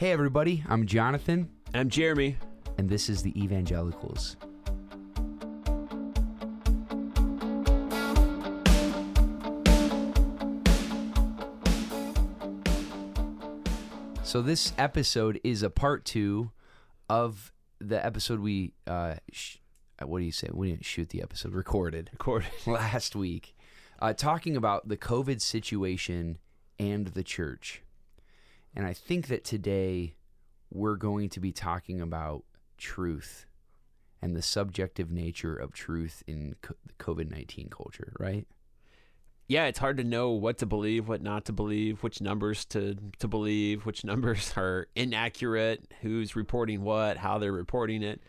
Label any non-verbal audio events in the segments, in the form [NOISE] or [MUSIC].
Hey, everybody, I'm Jonathan, I'm Jeremy. and this is the Evangelicals. So, this episode is a part two of the episode we, uh, sh- uh, what do you say? We didn't shoot the episode, recorded Recorded. [LAUGHS] last week, uh, talking about the COVID situation and the church. And I think that today we're going to be talking about truth and the subjective nature of truth in COVID 19 culture, right? Yeah, it's hard to know what to believe, what not to believe, which numbers to to believe, which [LAUGHS] numbers are inaccurate, who's reporting what, how they're reporting it.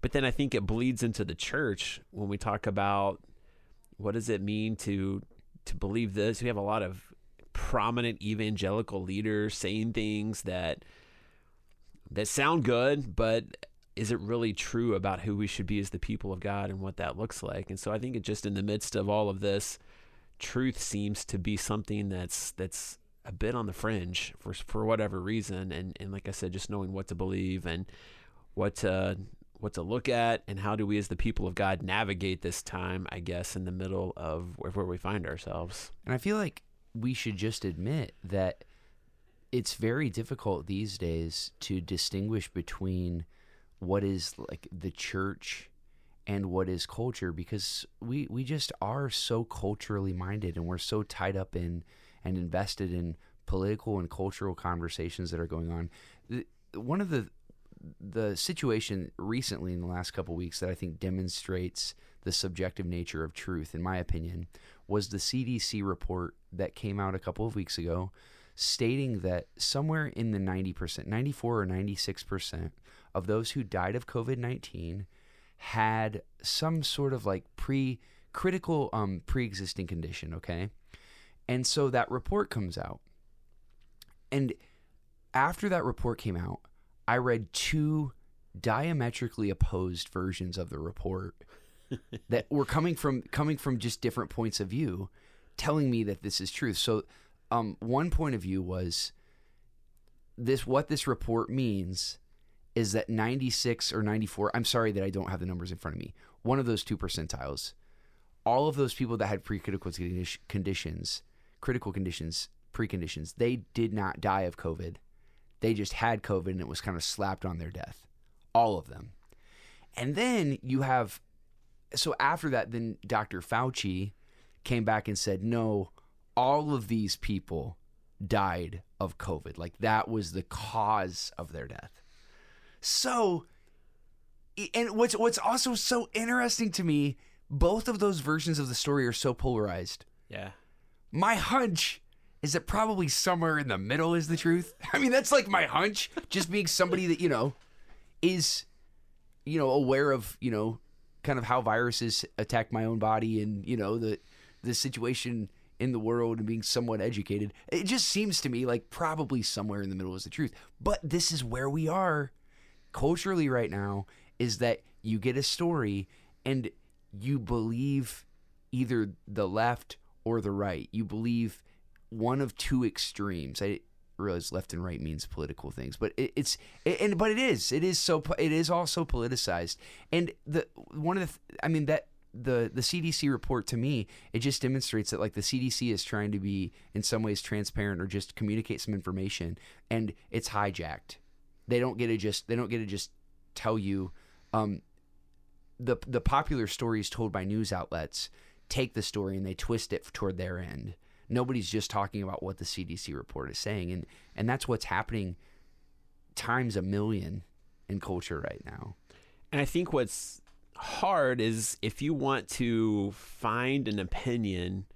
But then I think it bleeds into the church when we talk about what does it mean to to believe this. We have a lot of prominent evangelical leaders saying things that that sound good, but is it really true about who we should be as the people of God and what that looks like? And so I think it just in the midst of all of this, truth seems to be something that's that's a bit on the fringe for for whatever reason. And and like I said, just knowing what to believe and what to what to look at and how do we as the people of God navigate this time, I guess, in the middle of where, where we find ourselves. And I feel like we should just admit that it's very difficult these days to distinguish between what is like the church and what is culture because we we just are so culturally minded and we're so tied up in and invested in political and cultural conversations that are going on. One of the the situation recently in the last couple weeks that I think demonstrates the subjective nature of truth, in my opinion, was the CDC report that came out a couple of weeks ago stating that somewhere in the 90%, 94 or 96% of those who died of COVID 19 had some sort of like pre critical um, pre existing condition, okay? And so that report comes out. And after that report came out, I read two diametrically opposed versions of the report [LAUGHS] that were coming from coming from just different points of view telling me that this is truth. So um, one point of view was this what this report means is that 96 or 94 i'm sorry that i don't have the numbers in front of me one of those two percentiles all of those people that had pre-critical conditions critical conditions preconditions they did not die of covid. They just had covid and it was kind of slapped on their death. All of them. And then you have so after that then dr fauci came back and said no all of these people died of COVID. Like that was the cause of their death. So, and what's what's also so interesting to me, both of those versions of the story are so polarized. Yeah. My hunch is that probably somewhere in the middle is the truth. [LAUGHS] I mean, that's like my hunch, just being somebody that, you know, is you know, aware of, you know, kind of how viruses attack my own body and, you know, the the situation in the world and being somewhat educated. It just seems to me like probably somewhere in the middle is the truth. But this is where we are culturally right now is that you get a story and you believe either the left or the right. You believe one of two extremes. I realize left and right means political things, but it, it's it, and but it is it is so it is also politicized. And the one of the I mean that the the CDC report to me it just demonstrates that like the CDC is trying to be in some ways transparent or just communicate some information and it's hijacked. They don't get to just they don't get to just tell you um, the the popular stories told by news outlets take the story and they twist it toward their end. Nobody's just talking about what the CDC report is saying and and that's what's happening times a million in culture right now. And I think what's hard is if you want to find an opinion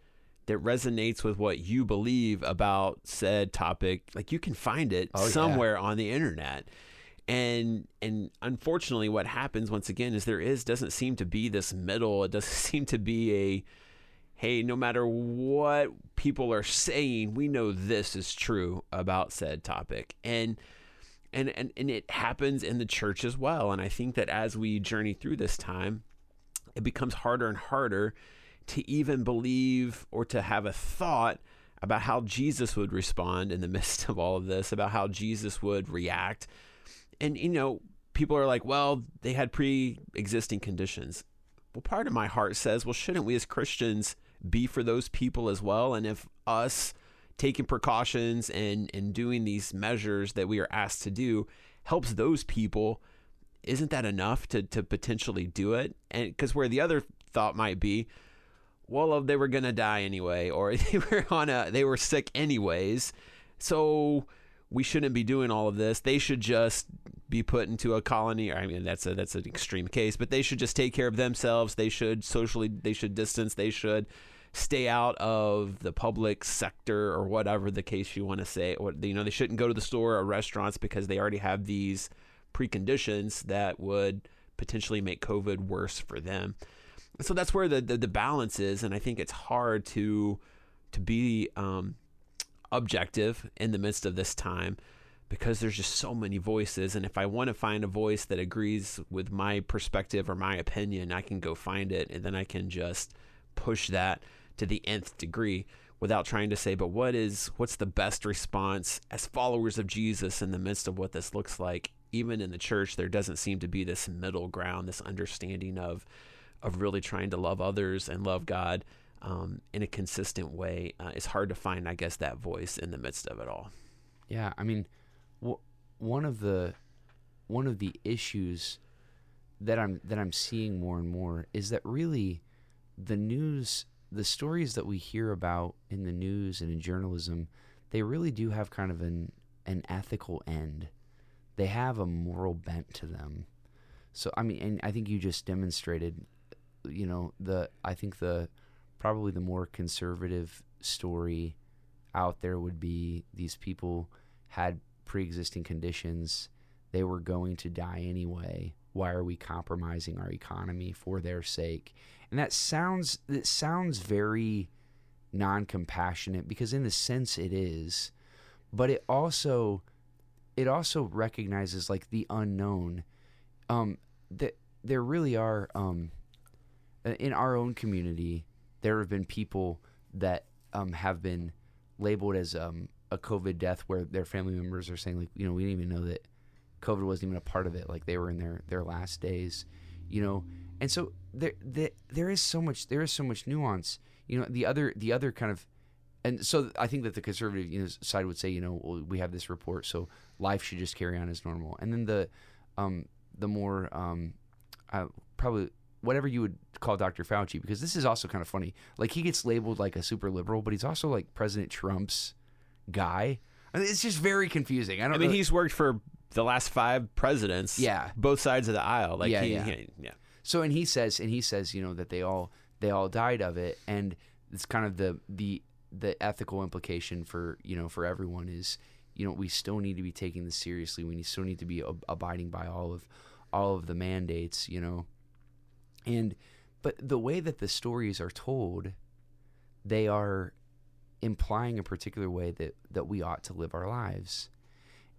that resonates with what you believe about said topic, like you can find it oh, somewhere yeah. on the internet. And and unfortunately what happens once again is there is doesn't seem to be this middle. It doesn't [LAUGHS] seem to be a hey, no matter what people are saying, we know this is true about said topic. And and, and and it happens in the church as well and i think that as we journey through this time it becomes harder and harder to even believe or to have a thought about how Jesus would respond in the [LAUGHS] midst of all of this, about how Jesus would react. And, you know, people are like, well, they had pre existing conditions. Well, part of my heart says, well, shouldn't we as Christians be for those people as well? And if us taking precautions and, and doing these measures that we are asked to do helps those people, isn't that enough to, to potentially do it? And because where the other thought might be, well, oh, they were gonna die anyway, or [LAUGHS] they were on a they were sick anyways, so we shouldn't be doing all of this. They should just be put into a colony. I mean, that's a that's an extreme case, but they should just take care of themselves. They should socially, they should distance. They should stay out of the public sector or whatever the case you want to say. Or you know, they shouldn't go to the store or restaurants because they already have these preconditions that would potentially make COVID worse for them. So that's where the, the, the balance is, and I think it's hard to to be um, objective in the midst of this time because there's just so many voices and if i want to find a voice that agrees with my perspective or my opinion i can go find it and then i can just push that to the nth degree without trying to say but what is what's the best response as followers of jesus in the midst of what this looks like? Even in the church there doesn't seem to be this middle ground this understanding of of really trying to love others and love god um, in a consistent way. Uh, it's hard to find i guess that voice in the midst of it all. Yeah, I mean, one of the one of the issues that I'm that I'm seeing more and more is that really the news, the stories that we hear about in the news and in journalism, they really do have kind of an an ethical end. They have a moral bent to them. So I mean, and I think you just demonstrated, you know, the I think the probably the more conservative story out there would be these people had pre-existing conditions they were going to die anyway why are we compromising our economy for their sake? And that sounds it sounds very non-compassionate because in the sense it is but it also it also recognizes like the unknown um that there really are um in our own community there have been people that um have been labeled as um a covid death where their family members are saying like you know we didn't even know that covid wasn't even a part of it like they were in their their last days you know and so there there, there is so much there is so much nuance you know the other the other kind of and so I think that the conservative you know, side would say, you know, well, we have this report, so life should just carry on as normal. And then the, um, the more, um, uh, probably whatever you would call Dr. Fauci, because this is also kind of funny. Like he gets labeled like a super liberal, but he's also like President Trump's guy. I mean, it's just very confusing. I don't. I mean, know. he's worked for the last five presidents. Yeah. both sides of the aisle. Like Yeah, he, yeah. he- yeah. So and he says and he says you know that they all they all died of it and it's kind of the the the ethical implication for you know for everyone is you know we still need to be taking this seriously we still need to be ab- abiding by all of all of the mandates you know and but the way that the stories are told they are implying a particular way that that we ought to live our lives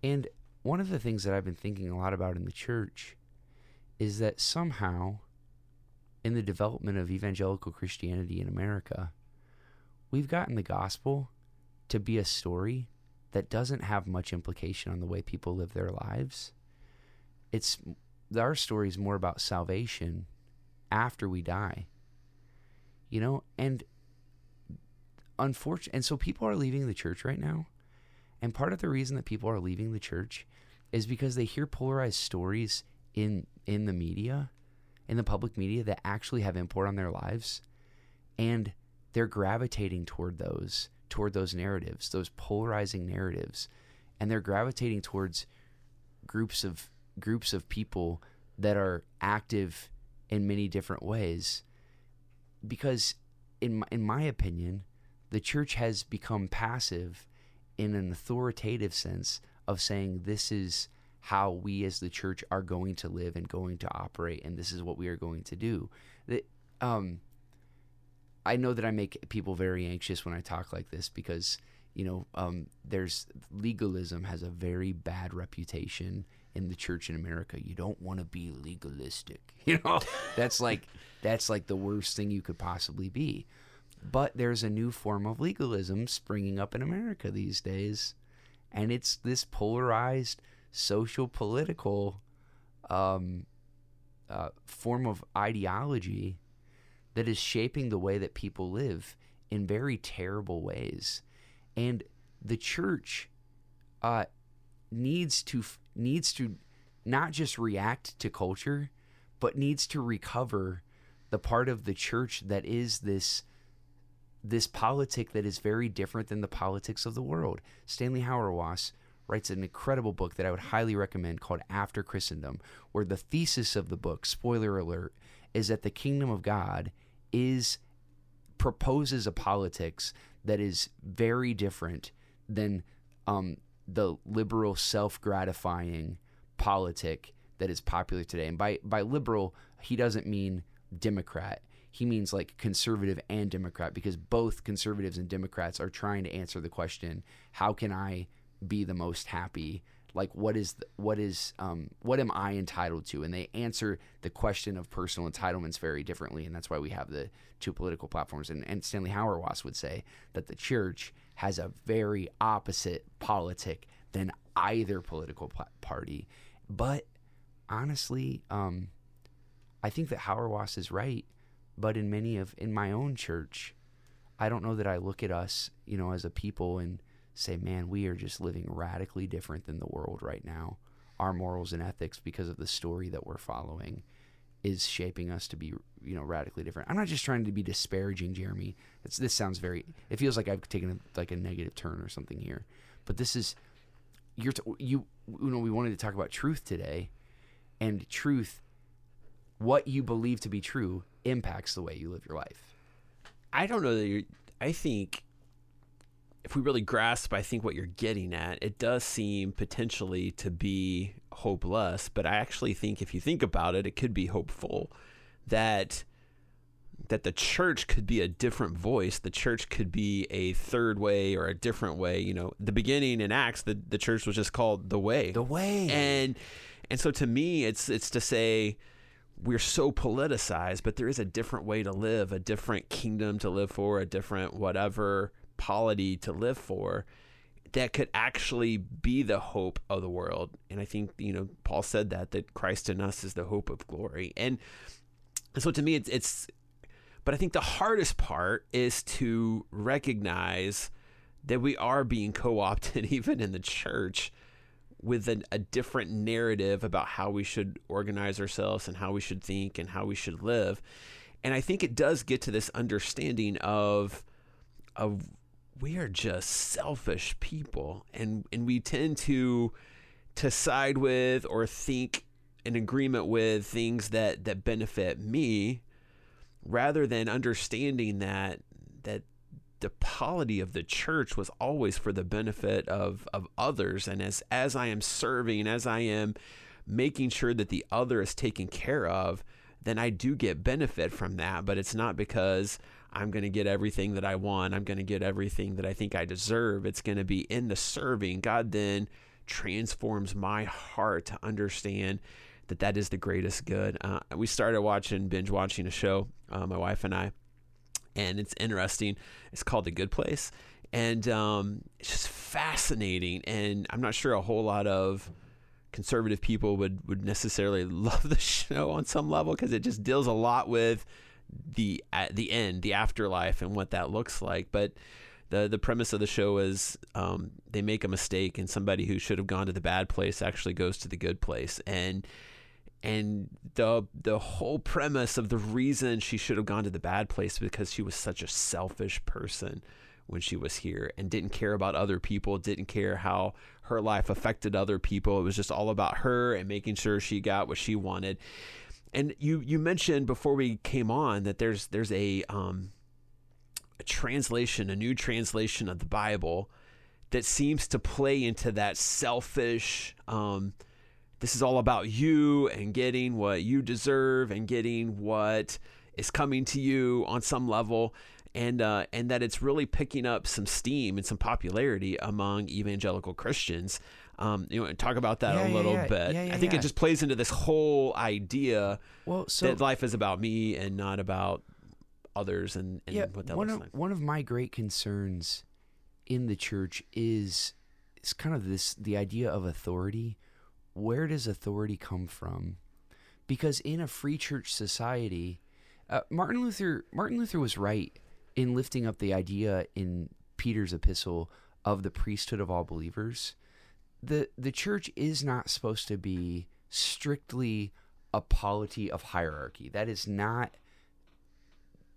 and one of the things that I've been thinking a lot about in the church is that somehow in the development of evangelical Christianity in America, we've gotten the gospel to be a story that doesn't have much implication on the way people live their lives. It's our story is more about salvation after we die. You know, and unfortunately, and so people are leaving the church right now. And part of the reason that people are leaving the church is because they hear polarized stories in in the media, in the public media that actually have import on their lives, and they're gravitating toward those toward those narratives, those polarizing narratives, and they're gravitating towards groups of groups of people that are active in many different ways. Because in my, in my opinion the church has become passive in an authoritative sense of saying this is how we as the church are going to live and going to operate and this is what we are going to do that um I know that I make people very anxious when I talk like this because you know um, there's legalism has a very bad reputation in the church in America. You don't want to be legalistic, [LAUGHS] you know. that's like that's like the worst thing you could possibly be. But there's a new form of legalism springing up in America these days, and it's this polarized social political um, uh, form of ideology that is shaping the way that people live in very terrible ways, and the church uh, needs to needs to not just react to culture, but needs to recover the part of the church that is this this politic that is very different than the politics of the world. Stanley Hauerwas writes an incredible book that I would highly recommend called After Christendom, where the thesis of the book, spoiler alert, is that the kingdom of God is proposes a politics that is very different than um, the liberal self-gratifying politic that is popular today. And by by liberal, he doesn't mean Democrat. He means like conservative and Democrat because both conservatives and Democrats are trying to answer the question, how can I be the most happy? Like what is the, what is um, what am I entitled to? And they answer the question of personal entitlements very differently, and that's why we have the two political platforms. And, and Stanley Hauerwas would say that the church has a very opposite politic than either political party. But honestly, um, I think that Hauerwas is right. But in many of in my own church, I don't know that I look at us, you know, as a people and say, man, we are just living radically different than the world right now. Our morals and ethics, because of the story that we're following, is shaping us to be, you know, radically different. I'm not just trying to be disparaging, Jeremy. It's, this sounds very. It feels like I've taken a, like a negative turn or something here, but this is you're t- you you know we wanted to talk about truth today, and truth, what you believe to be true impacts the way you live your life. I don't know that you're. I think if we really grasp, I think what you're getting at, it does seem potentially to be hopeless. But I actually think if you think about it, it could be hopeful that that the church could be a different voice. The church could be a third way or a different way. You know, the beginning in Acts, the, the church was just called the way. The way. And and so to me, it's it's to say we're so politicized, but there is a different way to live, a different kingdom to live for, a different whatever polity to live for that could actually be the hope of the world. And I think, you know, Paul said that, that Christ in us is the hope of glory. And so to me, it's, it's but I think the hardest part is to recognize that we are being co opted, [LAUGHS] even in the church, with an, a different narrative about how we should organize ourselves and how we should think and how we should live. And I think it does get to this understanding of, of we are just selfish people and, and we tend to to side with or think in agreement with things that, that benefit me rather than understanding that the polity of the church was always for the benefit of of others. And as as I am serving as I am making sure that the other is taken care of then I do get benefit from that. But it's not because I'm going to get everything that I want I'm going to get everything that I think I deserve. It's going to be in the serving. God then transforms my heart to understand that that is the greatest good. Uh, we started watching binge watching a show, uh, my wife and I, and it's interesting. It's called The Good Place, and um, it's just fascinating. And I'm not sure a whole lot of conservative people would would necessarily [LAUGHS] love the show on some level because it just deals a lot with the at the end, the afterlife, and what that looks like. But the the premise of the show is um, they make a mistake, and somebody who should have gone to the bad place actually goes to the good place, and and the the whole premise of the reason she should have gone to the bad place because she was such a selfish person when she was here and didn't care about other people, didn't care how her life affected other people. It was just all about her and making sure she got what she wanted. And you you mentioned before we came on that there's there's a um a translation, a new translation of the Bible that seems to play into that selfish um this is all about you and getting what you deserve and getting what is coming to you on some level and uh, and that it's really picking up some steam and some popularity among evangelical Christians. Um, you know, talk about that yeah, a little yeah, bit. yeah, I think it just plays into this whole idea well, so, that life is about me and not about others and, and yeah, what that one looks of like. one of my great concerns in the church is is kind of this the idea of authority. Where does authority come from? Because in a free church society, uh, Martin Luther Martin Luther was right in lifting up the idea in Peter's epistle of the priesthood of all believers. The the church is not supposed to be strictly a polity of hierarchy. That is not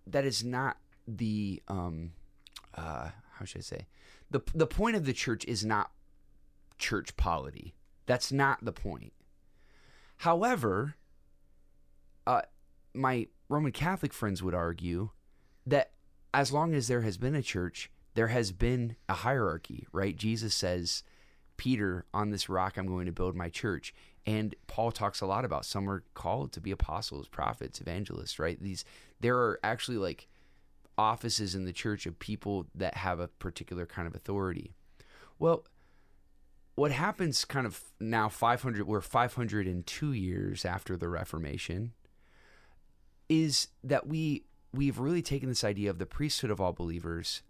that is not the um uh how should I say? The the point of the church is not church polity. That's not the point. However, uh my Roman Catholic friends would argue that as long as there has been a church, there has been a hierarchy, right? Jesus says, Peter, on this rock I'm going to build my church. And Paul talks a lot about some are called to be apostles, prophets, evangelists, right? These there are actually like offices in the church of people that have a particular kind of authority. Well, what happens kind of now 500 we're 502 years after the reformation is that we we've really taken this idea of the priesthood of all believers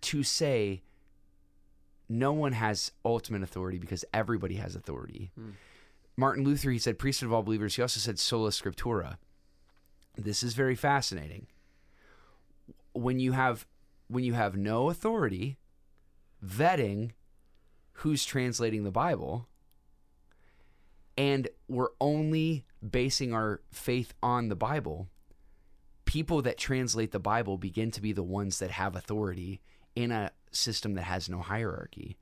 to say no one has ultimate authority because everybody has authority. Hmm. Martin Luther, he said priesthood of all believers. He also said sola scriptura. This is very fascinating. When you have when you have no authority vetting who's translating the Bible and we're only basing our faith on the Bible, people that translate the Bible begin to be the ones that have authority in a system that has no hierarchy.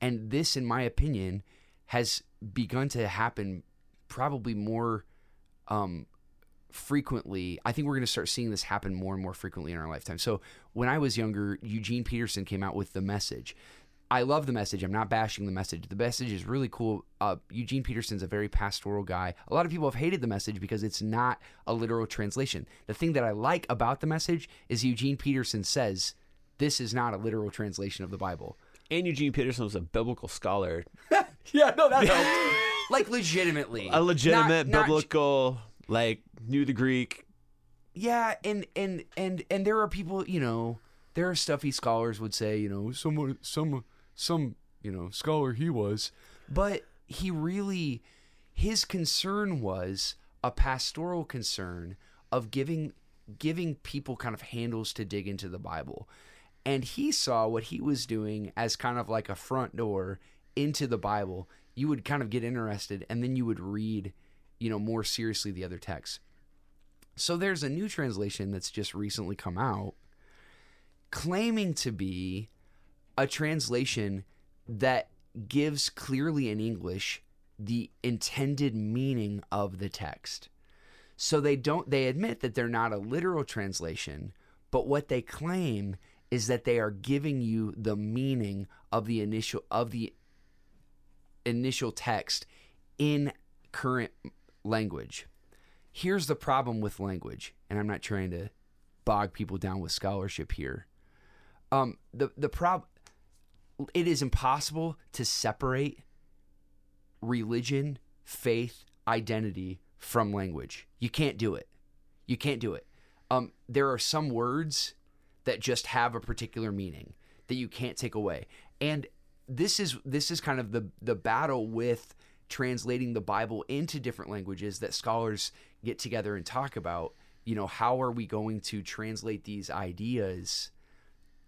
And this, in my opinion, has begun to happen probably more um, frequently. I think we're going to start seeing this happen more and more frequently in our lifetime. So when I was younger, Eugene Peterson came out with the message. I love the message. I'm not bashing the message. The message is really cool. Uh, Eugene Peterson's a very pastoral guy. A lot of people have hated the message because it's not a literal translation. The thing that I like about the message is Eugene Peterson says this is not a literal translation of the Bible. And Eugene Peterson was a biblical scholar, [LAUGHS] Yeah, no, that helped. [LAUGHS] like legitimately, a legitimate Not- not- biblical, like knew the Greek. Yeah, and and and and there are people, you know, there are stuffy scholars would say, you know, someone, some, some, you know, scholar he was, but he really, his concern was a pastoral concern of giving giving people kind of handles to dig into the Bible. And he saw what he was doing as kind of like a front door into the Bible. You would kind of get interested and then you would read, you know, more seriously the other texts. So there's a new translation that's just recently come out claiming to be a translation that gives clearly in English the intended meaning of the text. So they don't they admit that they're not a literal translation, but what they claim is that they are giving you the meaning of the initial of the initial text in current language. Here's the problem with language, and I'm not trying to bog people down with scholarship here. Um, the the prob it is impossible to separate religion, faith, identity from language. You can't do it. You can't do it. Um, there are some words that just have a particular meaning that you can't take away. And this is this is kind of the the battle with translating the Bible into different languages that scholars get together and talk about. You know, how are we going to translate these ideas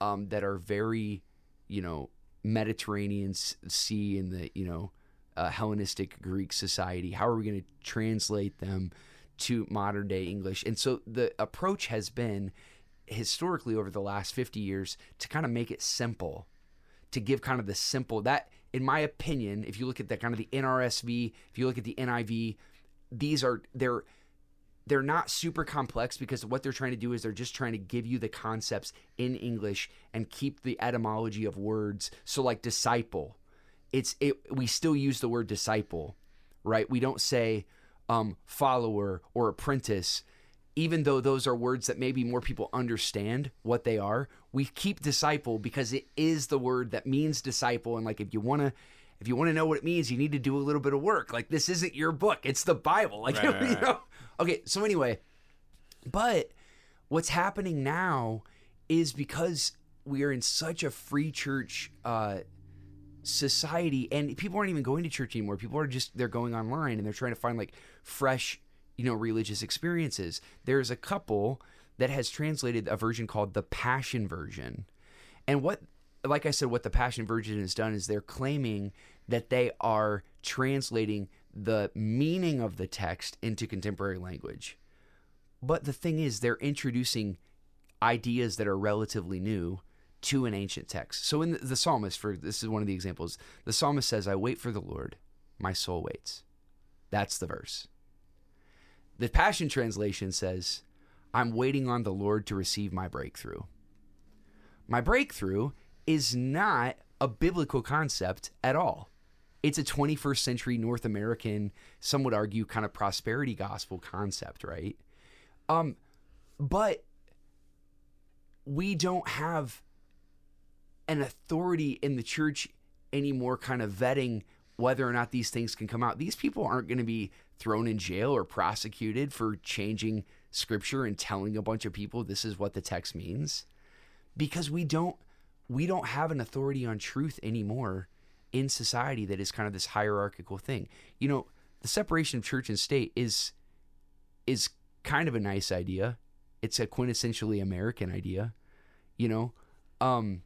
um, that are very, you know, Mediterranean Sea and the you know uh, Hellenistic Greek society? How are we going to translate them to modern day English? And so the approach has been historically over the last 50 years to kind of make it simple to give kind of the simple that in my opinion if you look at the kind of the NRSV if you look at the NIV these are they're they're not super complex because what they're trying to do is they're just trying to give you the concepts in English and keep the etymology of words so like disciple it's it we still use the word disciple right we don't say um follower or apprentice even though those are words that maybe more people understand what they are, we keep disciple because it is the word that means disciple. And like, if you want to, if you want to know what it means, you need to do a little bit of work. Like, this isn't your book; it's the Bible. Like, [LAUGHS] Right, you know. Okay, so anyway, but what's happening now is because we are in such a free church uh, society and people aren't even going to church anymore. People are just they're going online and they're trying to find like fresh you know religious experiences. There's a couple that has translated a version called the passion version. And what like i said what the passion version has done is they're claiming that they are translating the meaning of the text into contemporary language but the thing is they're introducing ideas that are relatively new to an ancient text. So in the, the, psalmist, for this is one of the examples, the psalmist says, "I wait for the Lord, my soul waits." That's the verse. The Passion Translation says, "I'm waiting on the Lord to receive my breakthrough." My breakthrough is not a biblical concept at all. It's a 21st century North American, some would argue, kind of prosperity gospel concept, right? Um, but we don't have an authority in the church anymore kind of vetting whether or not these things can come out. These people aren't going to be thrown in jail or prosecuted for changing scripture and telling a bunch of people this is what the text means because we don't we don't have an authority on truth anymore in society that is kind of this hierarchical thing. You know, the separation of church and state is is kind of a nice idea. It's a quintessentially American idea, you know. Um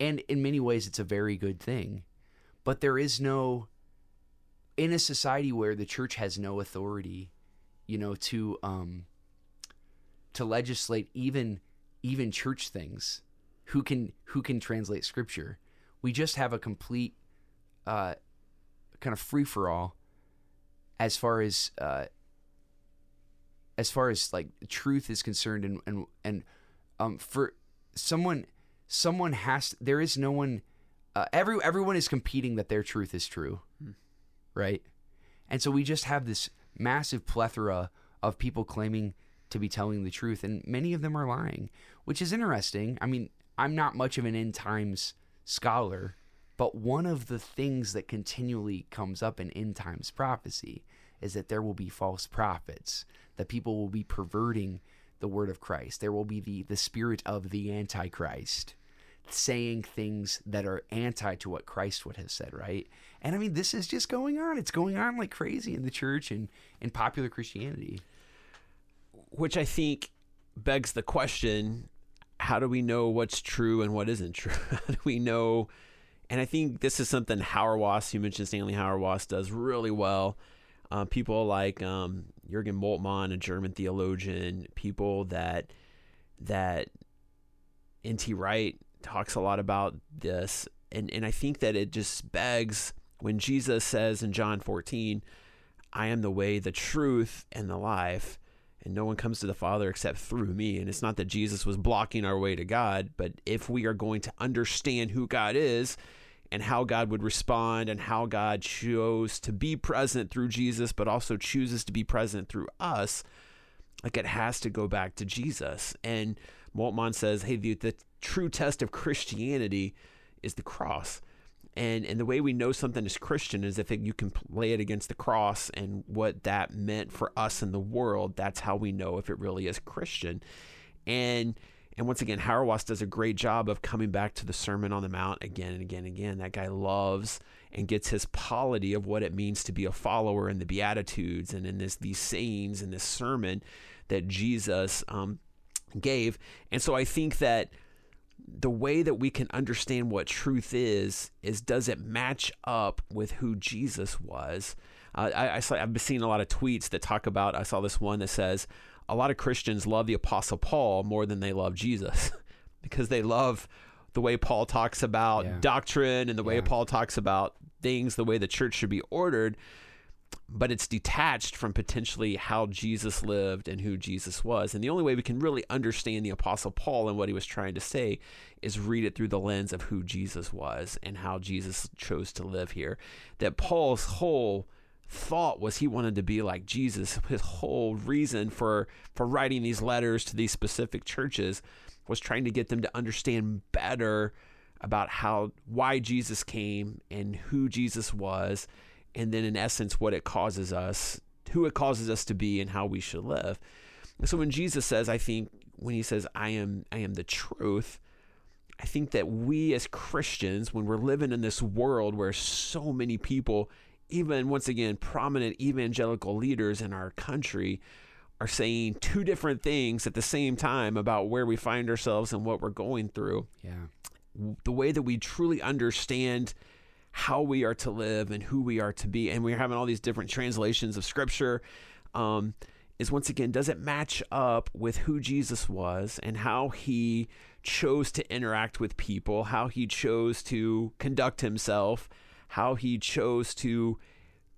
and in many ways it's a very good thing but there is no in a society where the church has no authority you know to um to legislate even even church things who can who can translate scripture we just have a complete uh kind of free for all as far as uh as far as like truth is concerned and and and um for someone someone has there is no one uh, every everyone is competing that their truth is true hmm. right and so we just have this massive plethora of people claiming to be telling the truth and many of them are lying which is interesting i mean i'm not much of an end times scholar but one of the things that continually comes up in end times prophecy is that there will be false prophets that people will be perverting the word of Christ. There will be the the spirit of the antichrist saying things that are anti to what Christ would have said, right? And I mean, this is just going on. It's going on like crazy in the church and in popular Christianity. Which I think begs the question how do we know what's true and what isn't true? [LAUGHS] how do we know? And I think this is something Hauerwas, you mentioned Stanley Hauerwas, does really well. Uh, people like um, Jürgen Moltmann, a German theologian, people that that N.T. Wright talks a lot about this, and and I think that it just begs when Jesus says in John 14, "I am the way, the truth, and the life." and no one comes to the Father except through me. And it's not that Jesus was blocking our way to God, but if we are going to understand who God is and how God would respond and how God chose to be present through Jesus, but also chooses to be present through us, like it has to go back to Jesus. And Moltmann says, hey, the, the true test of Christianity is the cross. And, and the way we know something is Christian is if it, you can lay it against the cross and what that meant for us in the world. That's how we know if it really is Christian. And and once again, Hauerwas does a great job of coming back to the Sermon on the Mount again and again and again. That guy loves and gets his polity of what it means to be a follower in the Beatitudes and in this these sayings in this sermon that Jesus um, gave. And so I think that the way that we can understand what truth is is does it match up with who Jesus was? Uh, I, I saw, I've been seeing a lot of tweets that talk about. I saw this one that says a lot of Christians love the Apostle Paul more than they love Jesus [LAUGHS] because they love the way Paul talks about yeah. doctrine and the way yeah. Paul talks about things, the way the church should be ordered but it's detached from potentially how Jesus lived and who Jesus was. And the only way we can really understand the Apostle Paul and what he was trying to say is read it through the lens of who Jesus was and how Jesus chose to live here. That Paul's whole thought was he wanted to be like Jesus. His whole reason for for writing these letters to these specific churches was trying to get them to understand better about how why Jesus came and who Jesus was and then in essence what it causes us, who it causes us to be, and how we should live. So when Jesus says, I think when he says I am I am the truth, I think that we as Christians, when we're living in this world where so many people, even once again, prominent evangelical leaders in our country, are saying two different things at the same time about where we find ourselves and what we're going through. Yeah. The way that we truly understand how we are to live and who we are to be, and we're having all these different translations of scripture. Um, is once again, does it match up with who Jesus was and how he chose to interact with people, how he chose to conduct himself, how he chose to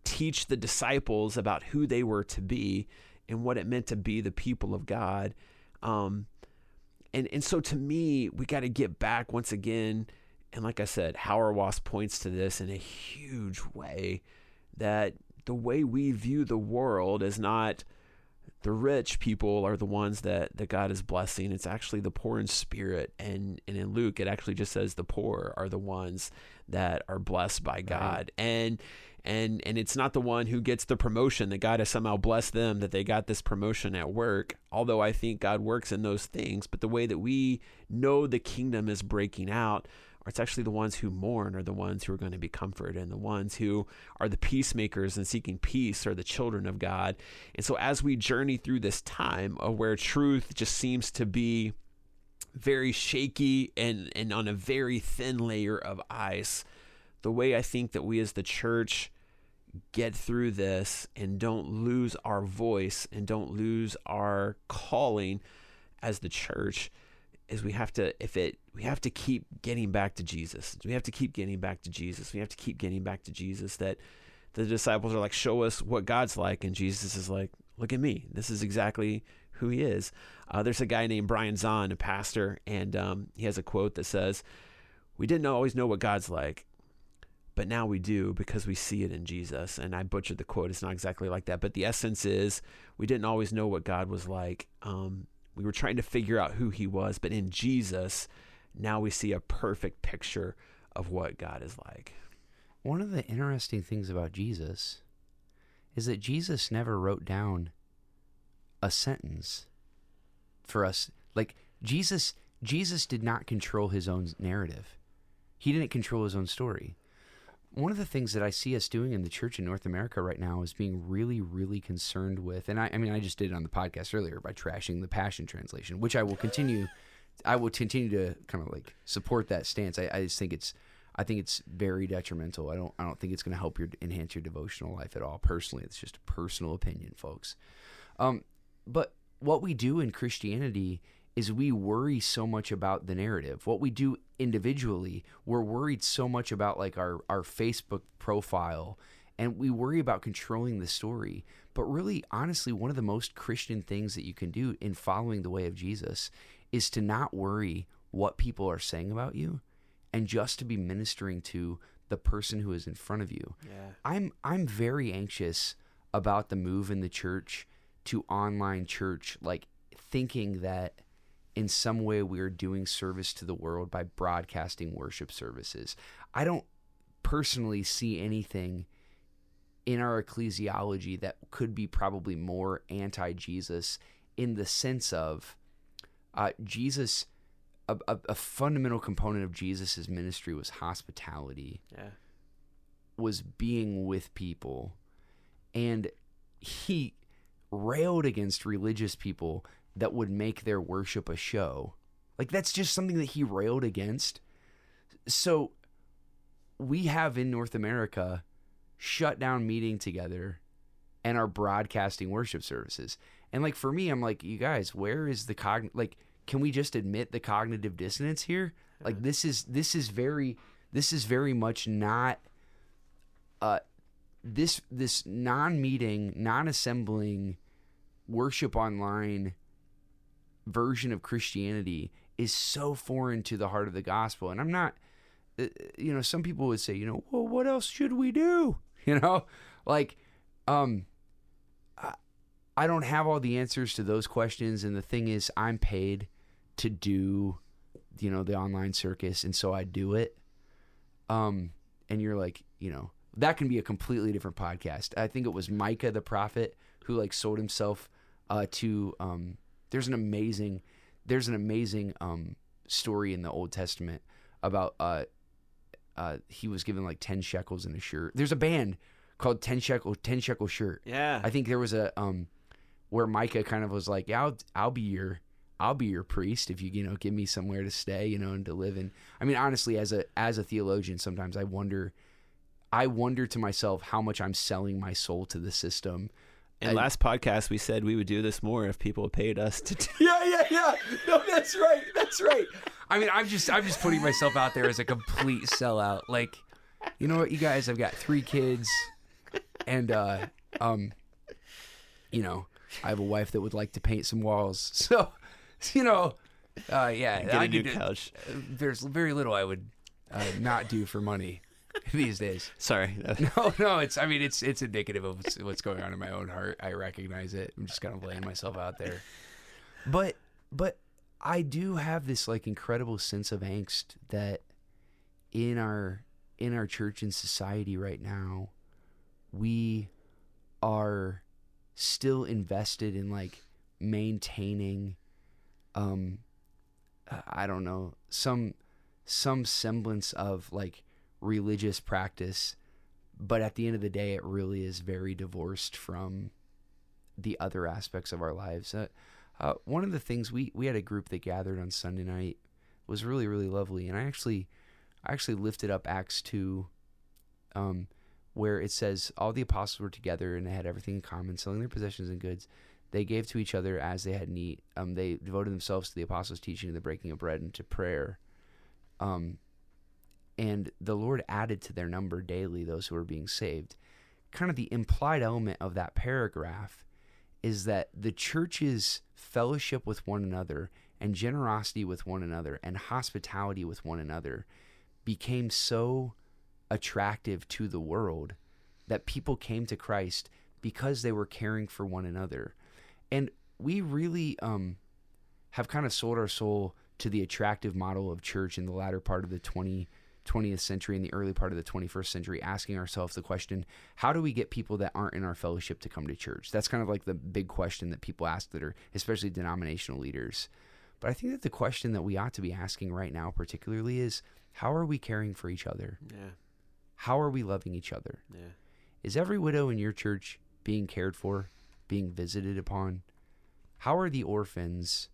teach the disciples about who they were to be and what it meant to be the people of God. Um, and and so to me, we got to get back once again. And like I said, Howard Hauerwas points to this in a huge way that the way we view the world is not the rich people are the ones that, that God is blessing. It's actually the poor in spirit. And, and in Luke, it actually just says the poor are the ones that are blessed by God. Right. And and and it's not the one who gets the promotion that God has somehow blessed them that they got this promotion at work. Although I think God works in those things, but the way that we know the kingdom is breaking out it's actually the ones who mourn are the ones who are going to be comforted and the ones who are the peacemakers and seeking peace are the children of God. And so as we journey through this time of where truth just seems to be very shaky and and on a very thin layer of ice, the way I think that we as the church get through this and don't lose our voice and don't lose our calling as the church is we have to if it we have to keep getting back to Jesus. We have to keep getting back to Jesus. We have to keep getting back to Jesus that the disciples are like show us what God's like and Jesus is like look at me. This is exactly who he is. Uh, there's a guy named Brian Zahnd, a pastor, and um, he has a quote that says, "We didn't always know what God's like, but now we do because we see it in Jesus. And I butchered the quote. It's not exactly like that, but the essence is we didn't always know what God was like. Um, we were trying to figure out who he was, but in Jesus, now we see a perfect picture of what God is like. One of the interesting things about Jesus is that Jesus never wrote down a sentence for us. Like Jesus Jesus did not control his own narrative. He didn't control his own story one of the things that I see us doing in the church in North America right now is being really, really concerned with, and I, I mean, I just did it on the podcast earlier by trashing the Passion Translation, which I will continue. I will continue to kind of like support that stance. I, I just think it's, I think it's very detrimental. I don't, I don't think it's going to help your enhance your devotional life at all. Personally, it's just a personal opinion, folks. Um, but what we do in Christianity is we worry so much about the narrative. What we do individually, we're worried so much about like our our Facebook profile and we worry about controlling the story. But really honestly, one of the most Christian things that you can do in following the way of Jesus is to not worry what people are saying about you and just to be ministering to the person who is in front of you. Yeah. I'm I'm very anxious about the move in the church to online church like thinking that in some way we are doing service to the world by broadcasting worship services. I don't personally see anything in our ecclesiology that could be probably more anti Jesus in the sense of uh, Jesus, a, a, a, fundamental component of Jesus' ministry was hospitality, yeah. was being with people. And he railed against religious people that would make their worship a show. Like that's just something that he railed against. So we have in North America shut down meeting together and are broadcasting worship services. And like for me, I'm like, you guys, where is the cogn like can we just admit the cognitive dissonance here? Like this is this is very this is very much not uh this this non-meeting, non-assembling worship online version of Christianity is so foreign to the heart of the gospel. And I'm not, uh, you know, some people would say, you know, well, what else should we do? [LAUGHS] You know, like, um, I don't have all the answers to those questions. And the thing is, I'm paid to do, you know, the online circus. And so I do it. Um, and you're like, you know, that can be a completely different podcast. I think it was Micah the prophet who like sold himself uh, to um, there's an amazing there's an amazing um, story in the Old Testament about uh, uh, he was given like ten shekels in a shirt. There's a band called Ten Shekel Ten Shekel Shirt. Yeah. I think there was a um, where Micah kind of was like, yeah, I'll I'll be your I'll be your priest if you you know give me somewhere to stay, you know, and to live in. I mean, honestly, as a as a theologian, sometimes I wonder, I wonder to myself how much I'm selling my soul to the system. and I- last podcast we said we would do this more if people paid us to. Do- [LAUGHS] Yeah, yeah, yeah. No, that's right. That's right. I mean, I'm just I'm just putting myself out there as a complete sellout. Like, you know what, you guys, I've got three kids, and uh, um, you know, I have a wife that would like to paint some walls. [LAUGHS] So, you know, uh, yeah, Get I a new could- couch. There's very little I would uh, not do for money [LAUGHS] these days. Sorry. [LAUGHS] No, no, it's. I mean, it's it's indicative of what's, what's going on in my own heart. I recognize it. I'm just kind of laying myself out there. But but I do have this like incredible sense of angst that in our in our church and society right now, we are still invested in like maintaining um I don't know some some semblance of like religious practice. But at the end of the day it really is very divorced from the other aspects of our lives. Uh, uh, one of the things we we had a group that gathered on sunday night was really really lovely. And i actually i actually lifted up acts 2 um where it says all the apostles were together and they had everything in common selling their possessions and goods. They gave to each other as they had need. Um they devoted themselves to the apostles teaching and the breaking of bread and to prayer. Um and the Lord added to their number daily those who were being saved. Kind of the implied element of that paragraph is that the church's fellowship with one another and generosity with one another and hospitality with one another became so attractive to the world that people came to Christ because they were caring for one another. And we really um, have kind of sold our soul to the attractive model of church in the latter part of the 20, 20th century and the early part of the 21st century, asking ourselves the question how do we get people that aren't in our fellowship to come to church? That's kind of like the big question that people ask that are, especially denominational leaders. But I think that the question that we ought to be asking right now, particularly, is how are we caring for each other? Yeah. How are we loving each other? Yeah. Is every widow in your church being cared for, being visited upon? How are the orphans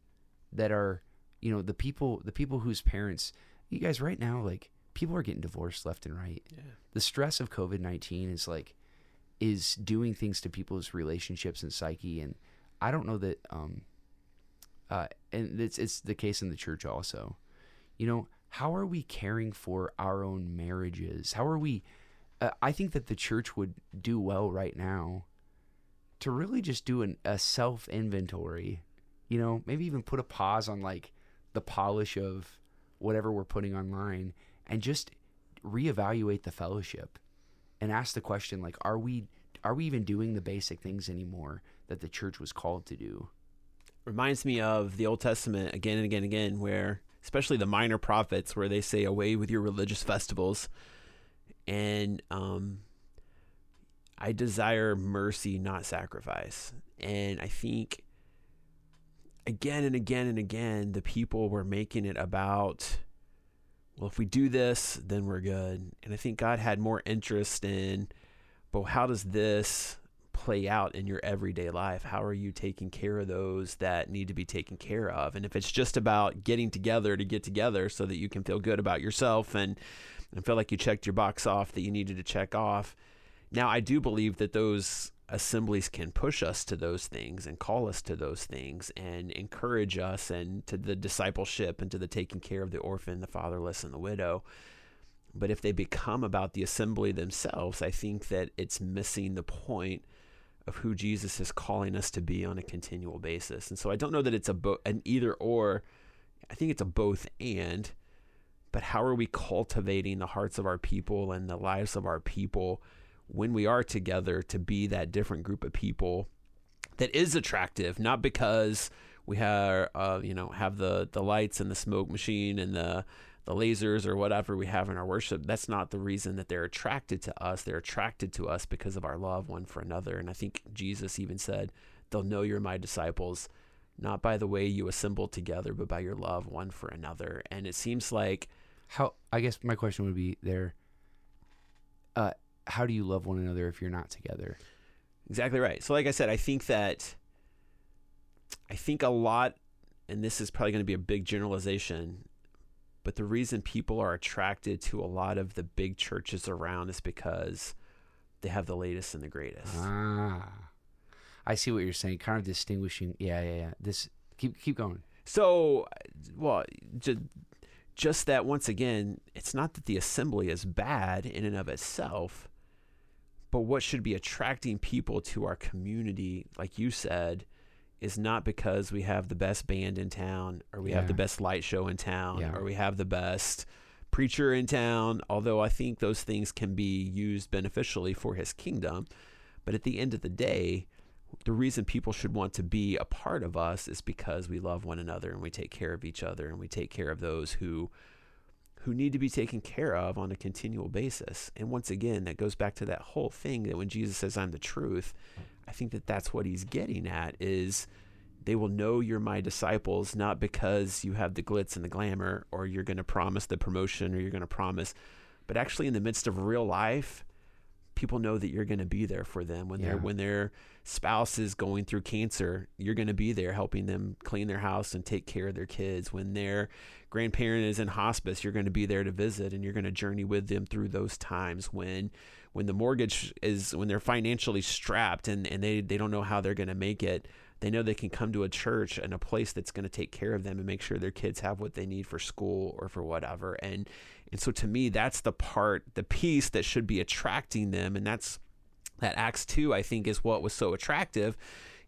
that are, you know, the people the people whose parents you guys right now like people are getting divorced left and right. Yeah. The stress of COVID-19 is like is doing things to people's relationships and psyche and I don't know that um uh and it's it's the case in the church also. You know, how are we caring for our own marriages? How are we uh, I think that the church would do well right now to really just do an, a self inventory. You know, maybe even put a pause on like the polish of whatever we're putting online and just reevaluate the fellowship and ask the question like are we are we even doing the basic things anymore that the church was called to do? reminds me of the Old Testament again and again and again, where especially the minor prophets, where they say, "Away with your religious festivals," and um, I desire mercy, not sacrifice. And I think again and again and again, the people were making it about, well, if we do this, then we're good. And I think God had more interest in, but how does this play out in your everyday life? How are you taking care of those that need to be taken care of? And if it's just about getting together to get together so that you can feel good about yourself and, and feel like you checked your box off that you needed to check off. Now, I do believe that those assemblies can push us to those things and call us to those things and encourage us and to the discipleship and to the taking care of the orphan, the fatherless, and the widow. But if they become about the assembly themselves, I think that it's missing the point of who Jesus is calling us to be on a continual basis. And so I don't know that it's a bo- an either or. I think it's a both and. But how are we cultivating the hearts of our people and the lives of our people when we are together to be that different group of people that is attractive, not because we have uh, you know have the the lights and the smoke machine and the the lasers or whatever we have in our worship. That's not the reason that they're attracted to us. They're attracted to us because of our love one for another. And I think Jesus even said, "They'll know you're my disciples not by the way you assemble together, but by your love one for another. And it seems like How I guess my question would be there. Uh, how do you love one another if you're not together? Exactly right. So, like I said, I think that I think a lot, and this is probably going to be a big generalization, but the reason people are attracted to a lot of the big churches around is because they have the latest and the greatest. Ah, I see what you're saying. Kind of distinguishing. Yeah, yeah, yeah. This keep keep going. So, well, just, just that once again, it's not that the assembly is bad in and of itself, but what should be attracting people to our community, like you said, is not because we have the best band in town or we have the best light show in town Yeah. or we have the best preacher in town, although I think those things can be used beneficially for his kingdom. But at the end of the day, the reason people should want to be a part of us is because we love one another and we take care of each other and we take care of those who who need to be taken care of on a continual basis. And once again, that goes back to that whole thing that when Jesus says I'm the truth, I think that that's what he's getting at is they will know you're my disciples not because you have the glitz and the glamour or you're going to promise the promotion or you're going to promise but actually in the midst of real life people know that you're going to be there for them. When Yeah. they're when their spouse is going through cancer you're going to be there helping them clean their house and take care of their kids. When their grandparent is in hospice you're going to be there to visit and you're going to journey with them through those times. When when the mortgage is when they're financially strapped and, and they, they don't know how they're going to make it they know they can come to a church and a place that's going to take care of them and make sure their kids have what they need for school or for whatever. And and so to me that's the part the piece that should be attracting them. And that's that acts 2 i think is what was so attractive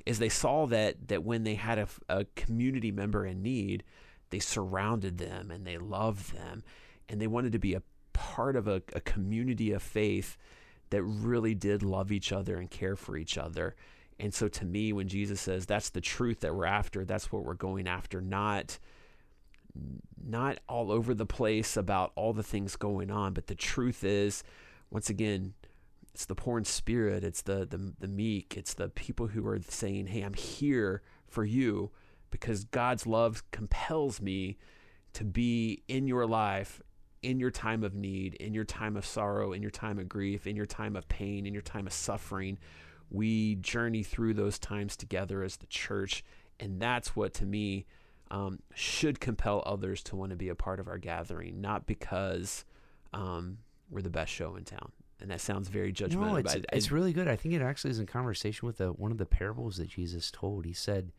is they saw that that when they had a, a community member in need they surrounded them and they loved them. And they wanted to be a part of a, a community of faith that really did love each other and care for each other. And so to me, when Jesus says that's the truth that we're after, that's what we're going after, not not all over the place about all the things going on, but the truth is, once again, it's the poor in spirit, it's the the, the meek, it's the people who are saying, "Hey, I'm here for you because God's love compels me to be in your life in your time of need, in your time of sorrow, in your time of grief, in your time of pain, in your time of suffering." we journey through those times together as the church. And that's what, to me, um, should compel others to want to be a part of our gathering, not because um, we're the best show in town. And that sounds very judgmental. No, it's, it's really good. I think it actually is in conversation with the, one of the parables that Jesus told. He said,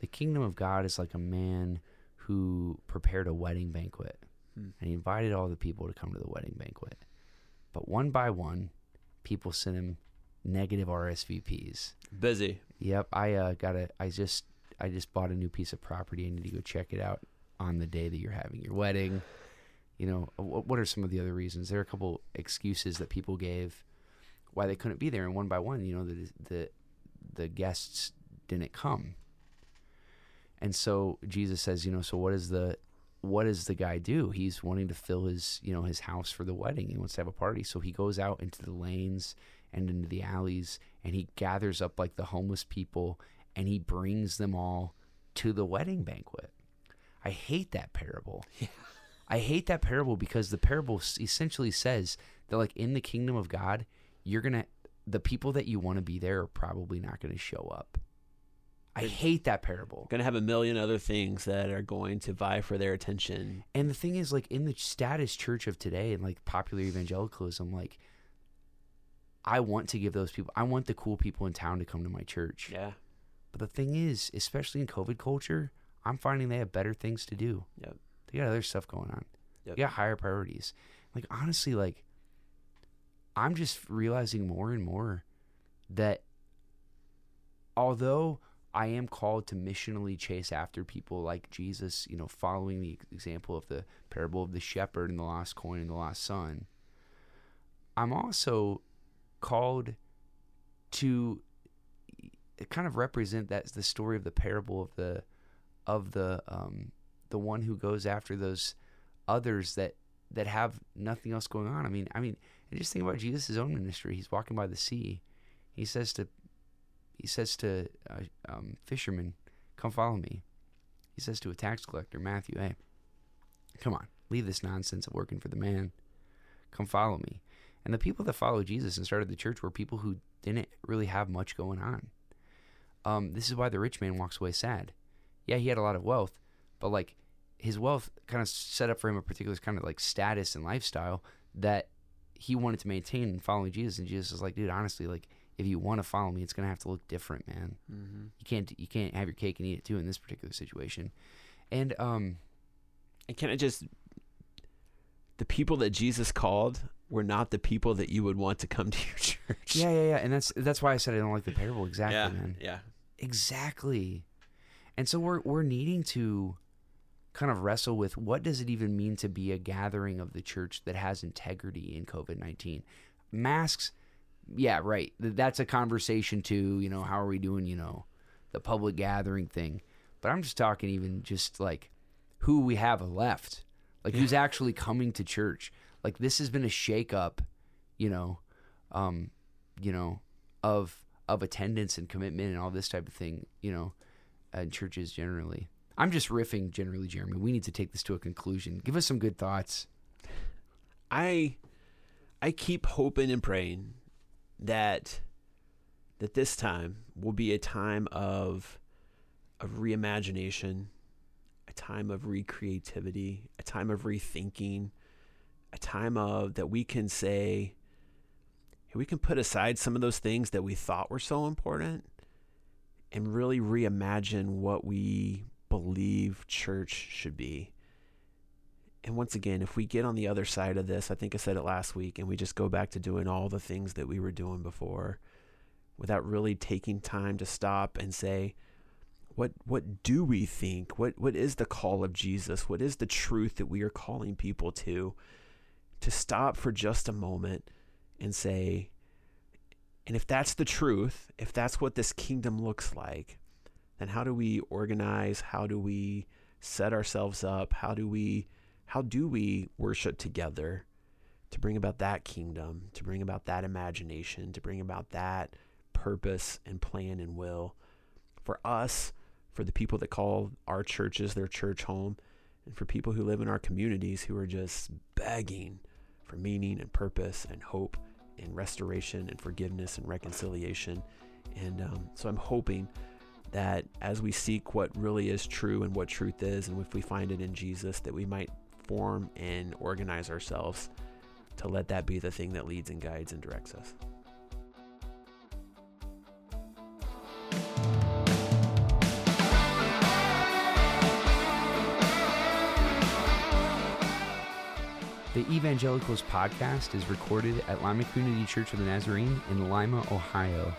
"The kingdom of God is like a man who prepared a wedding banquet, Hmm. and he invited all the people to come to the wedding banquet. But one by one, people sent him negative RSVPs. busy. Yep, I uh, got a. I just I just bought a new piece of property. I need to go check it out on the day that you're having your wedding. You know, what, what are some of the other reasons? There are a couple excuses that people gave why they couldn't be there, and one by one, you know, the the the guests didn't come. And so Jesus says, you know, so what is the what does the guy do? He's wanting to fill his, you know, his house for the wedding. He wants to have a party. So he goes out into the lanes and into the alleys and he gathers up like the homeless people and he brings them all to the wedding banquet. I hate that parable. Yeah. I hate that parable because the parable essentially says that like in the kingdom of God, you're going to the people that you want to be there are probably not going to show up. I hate that parable. Going to have a million other things that are going to vie for their attention. And the thing is, like in the status church of today and like popular evangelicalism, like I want to give those people, I want the cool people in town to come to my church. Yeah. But the thing is, especially in COVID culture, I'm finding they have better things to do. Yep. They got other stuff going on. Yep. They got higher priorities. Like honestly, like I'm just realizing more and more that although I am called to missionally chase after people like Jesus, you know, following the example of the parable of the shepherd and the lost coin and the lost son, I'm also called to kind of represent that the story of the parable of the of the um the one who goes after those others that that have nothing else going on. I mean, I mean, and just think about Jesus' own ministry. He's walking by the sea. He says to he says to uh, um, fishermen, Come follow me. He says to a tax collector, Matthew, hey, come on, leave this nonsense of working for the man. Come follow me. And the people that followed Jesus and started the church were people who didn't really have much going on. Um, this is why the rich man walks away sad. Yeah, he had a lot of wealth, but like his wealth kind of set up for him a particular kind of like status and lifestyle that he wanted to maintain in following Jesus. And Jesus is like, dude, honestly, like if you want to follow me, it's gonna have to look different, man. Mm-hmm. You can't you can't have your cake and eat it too in this particular situation. And um, And can I just the people that Jesus called were not the people that you would want to come [LAUGHS] to your church. yeah, yeah, yeah, and that's that's why I said I don't like the parable exactly, yeah, man. yeah. Exactly. And so we're we're needing to kind of wrestle with what does it even mean to be a gathering of the church that has integrity in COVID-19. Masks, yeah, right. That's a conversation too, you know, how are we doing, you know, the public gathering thing. But I'm just talking even just like who we have left. Like who's actually coming to church. Like this has been a shakeup, you know, um, you know, of of attendance and commitment and all this type of thing, you know, in churches generally. I'm just riffing generally, Jeremy. We need to take this to a conclusion. Give us some good thoughts. I I keep hoping and praying that that this time will be a time of of reimagination, a time of recreativity, a time of rethinking, a time of that we can say we can put aside some of those things that we thought were so important and really reimagine what we believe church should be. And once again, if we get on the other side of this, I think I said it last week, and we just go back to doing all the things that we were doing before without really taking time to stop and say, what what do we think? What what is the call of Jesus? What is the truth that we are calling people to? To stop for just a moment and say, and if that's the truth, if that's what this kingdom looks like, then how do we organize? How do we set ourselves up? How do we how do we worship together to bring about that kingdom, to bring about that imagination, to bring about that purpose and plan and will for us, for the people that call our churches their church home, and for people who live in our communities who are just begging for meaning and purpose and hope and restoration and forgiveness and reconciliation. And um, so I'm hoping that as we seek what really is true and what truth is, and if we find it in Jesus, that we might form and organize ourselves to let that be the thing that leads and guides and directs us. The Evangelicals podcast is recorded at Lima Community Church of the Nazarene in Lima, Ohio.